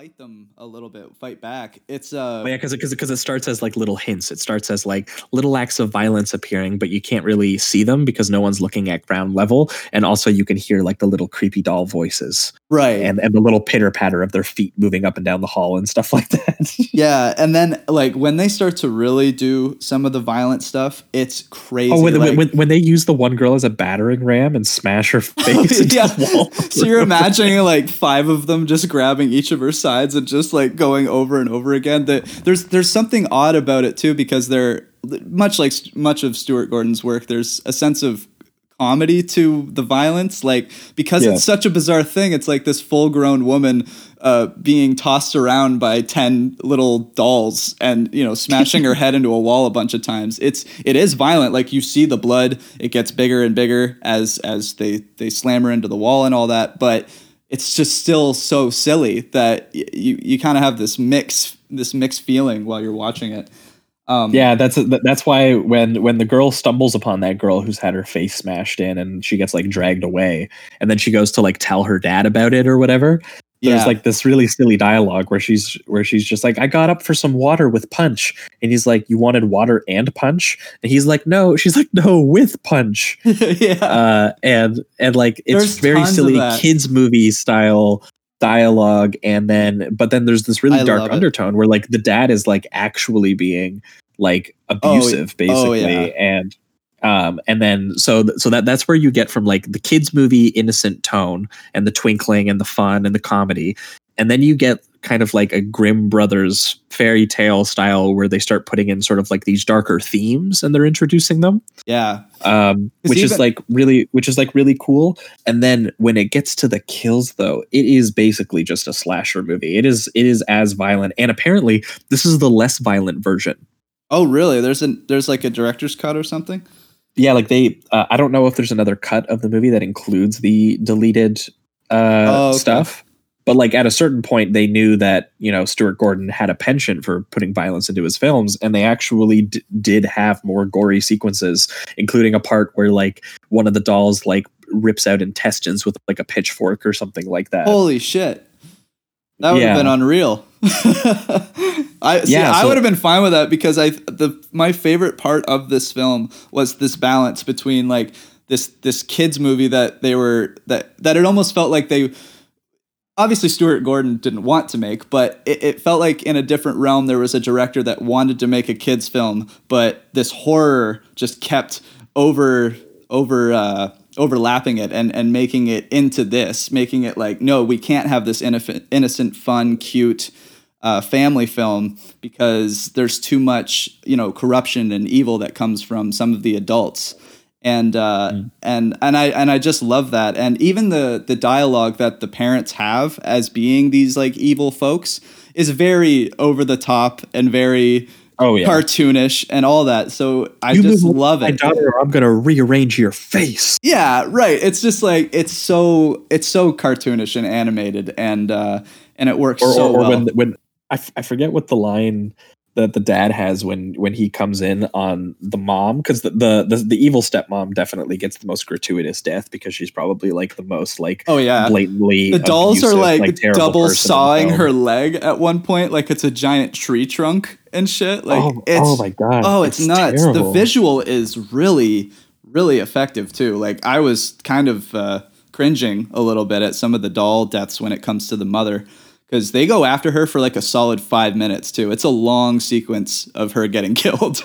fight them a little bit, fight back. It's uh Oh, yeah, because because it starts as like little hints. It starts as like little acts of violence appearing, but you can't really see them because no one's looking at ground level, and also you can hear like the little creepy doll voices right. and and the little pitter patter of their feet moving up and down the hall and stuff like that. yeah, and then like when they start to really do some of the violent stuff, it's crazy. oh, when, like- when when they use the one girl as a battering ram and smash her face into Yeah. the wall. so you're imagining like five of them just grabbing each of her sides and just like going over and over again. That there's there's something odd about it too because they're much like much of Stuart Gordon's work. There's a sense of comedy to the violence, like because Yeah. it's such a bizarre thing. It's like this full grown woman. Uh, being tossed around by 10 little dolls and you know smashing her head into a wall a bunch of times it's it is violent like you see the blood it gets bigger and bigger as as they they slam her into the wall and all that but it's just still so silly that y- you you kind of have this mix this mixed feeling while you're watching it um Yeah, that's that's why when when the girl stumbles upon that girl who's had her face smashed in and she gets like dragged away and then she goes to like tell her dad about it or whatever. There's Yeah. like this really silly dialogue where she's where she's just like, I got up for some water with punch. And he's like, You wanted water and punch? And he's like, No. She's like, No, with punch. yeah Uh and and like it's There's very silly kids movie style dialogue and then but then there's this really I dark undertone where like the dad is like actually being like abusive oh, basically yeah. and um and then so th- so that that's where you get from like the kids movie innocent tone and the twinkling and the fun and the comedy. And then you get kind of like a Grimm Brothers fairy tale style where they start putting in sort of like these darker themes and they're introducing them. Yeah. Um, which is like really which is like really cool. And then when it gets to the kills though it is basically just a slasher movie. It is it is as violent. And apparently this is the less violent version. Oh really? There's a there's like a director's cut or something yeah like they uh, i don't know if there's another cut of the movie that includes the deleted uh Oh, okay. stuff but like at a certain point they knew that you know stuart gordon had a penchant for putting violence into his films and they actually d- did have more gory sequences including a part where like one of the dolls like rips out intestines with like a pitchfork or something like that. Holy shit. That would have been unreal I see, Yeah, I would have been fine with that because I the my favorite part of this film was this balance between like this this kids movie that they were that that it almost felt like they obviously Stuart Gordon didn't want to make, but it, it felt like in a different realm there was a director that wanted to make a kids film, but this horror just kept over over uh, overlapping it and and making it into this, making it like no, we can't have this innocent, innocent fun, cute uh, family film because there's too much you know corruption and evil that comes from some of the adults. And uh, and and I and I just love that. And even the the dialogue that the parents have as being these like evil folks is very over the top and very oh yeah. cartoonish and all that so I You just move love my it. daughter or i'm gonna rearrange your face. Yeah right it's just like it's so it's so cartoonish and animated and uh and it works or, so or, or well. when when I, f- I forget what the line that the dad has when when he comes in on the mom because the, the the the evil stepmom definitely gets the most gratuitous death because she's probably like the most like oh yeah. blatantly the dolls are abusive, like, double person in the sawing her leg at one point like it's a giant tree trunk and shit. Like oh, it's oh my god. oh it's, nuts. The visual is really really effective too. Like i was kind of uh, cringing a little bit at some of the doll deaths when it comes to the mother because they go after her for like a solid five minutes too. It's a long sequence of her getting killed.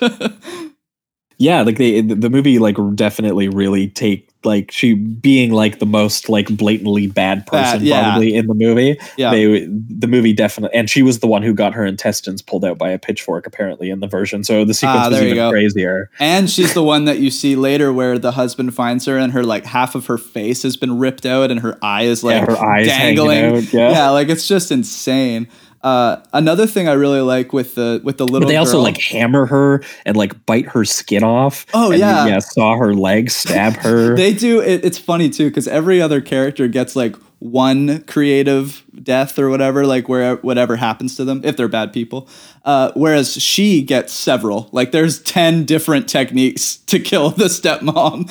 Yeah like they the the movie like definitely really take like she being like the most like blatantly bad person yeah. probably in the movie yeah they the movie definitely and she was the one who got her intestines pulled out by a pitchfork apparently in the version so the sequence Ah, was even go. crazier And she's the one that you see later where the husband finds her and her like half of her face has been ripped out and her eye is like yeah, her eyes dangling. out yeah, Yeah, like it's just insane. Uh, another thing I really like with the with the little but they also girl- like hammer her and like bite her skin off Oh, and, yeah. yeah saw her legs stab her. They do it, it's funny too because every other character gets like one creative death or whatever like where whatever happens to them if they're bad people. Uh, whereas she gets several. Like there's 10 different techniques to kill the stepmom.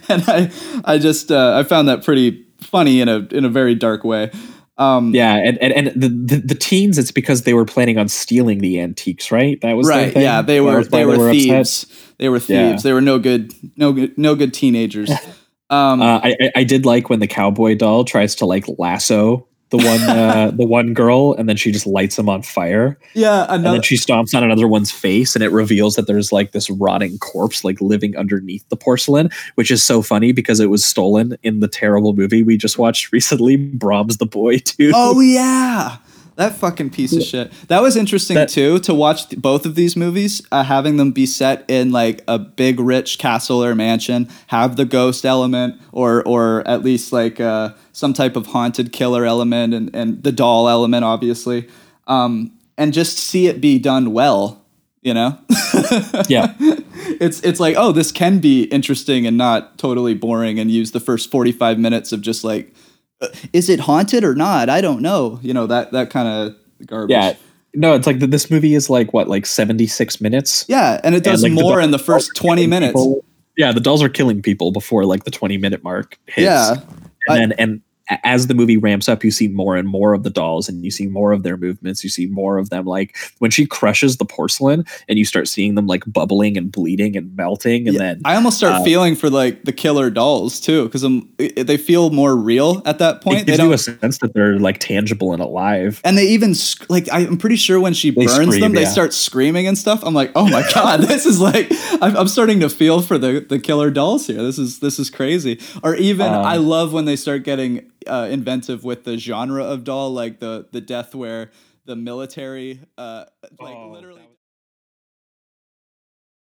And i i just uh, i found that pretty funny in a in a very dark way Um, Yeah, and and, and the, the the teens, it's because they were planning on stealing the antiques, right? That was right. Yeah, they were was why they were upset? thieves. They were thieves. Yeah. They were no good, no good, no good teenagers. Um, Uh, I I- I did like when the cowboy doll tries to like lasso the one uh, the one girl, and then she just lights him on fire, yeah, and then she stomps on another one's face, and it reveals that there's like this rotting corpse like living underneath the porcelain, which is so funny because it was stolen in the terrible movie we just watched recently, Brahms the Boy too. Oh yeah, that fucking piece of shit. That was interesting That- too to watch th- both of these movies, uh, having them be set in like a big rich castle or mansion, have the ghost element or or at least like uh, some type of haunted killer element and and the doll element, obviously, um, and just see it be done well. You know, yeah. it's it's like oh, this can be interesting and not totally boring, and use the first forty five minutes of just like is it haunted or not? I don't know. You know that that kind of garbage. Yeah. No, it's like th- this movie is like what, like 76 minutes? yeah, and it does like, more dolls in the first twenty minutes. people. Yeah, the dolls are killing people before like the 20 minute mark hits. Yeah, And I- then and as the movie ramps up, you see more and more of the dolls and you see more of their movements. You see more of them like when she crushes the porcelain and you start seeing them like bubbling and bleeding and melting. And Yeah, then I almost start uh, feeling for like the killer dolls too, because they feel more real at that point. it They gives you don't, a sense that they're like tangible and alive. and they even like I'm pretty sure when she burns scream, them, they yeah. start screaming and stuff. I'm like, oh my god, this is like I'm, I'm starting to feel for the the killer dolls here. This is this is crazy. Or even Um, I love when they start getting uh, inventive with the genre of doll, like the the death where the military uh like Oh, literally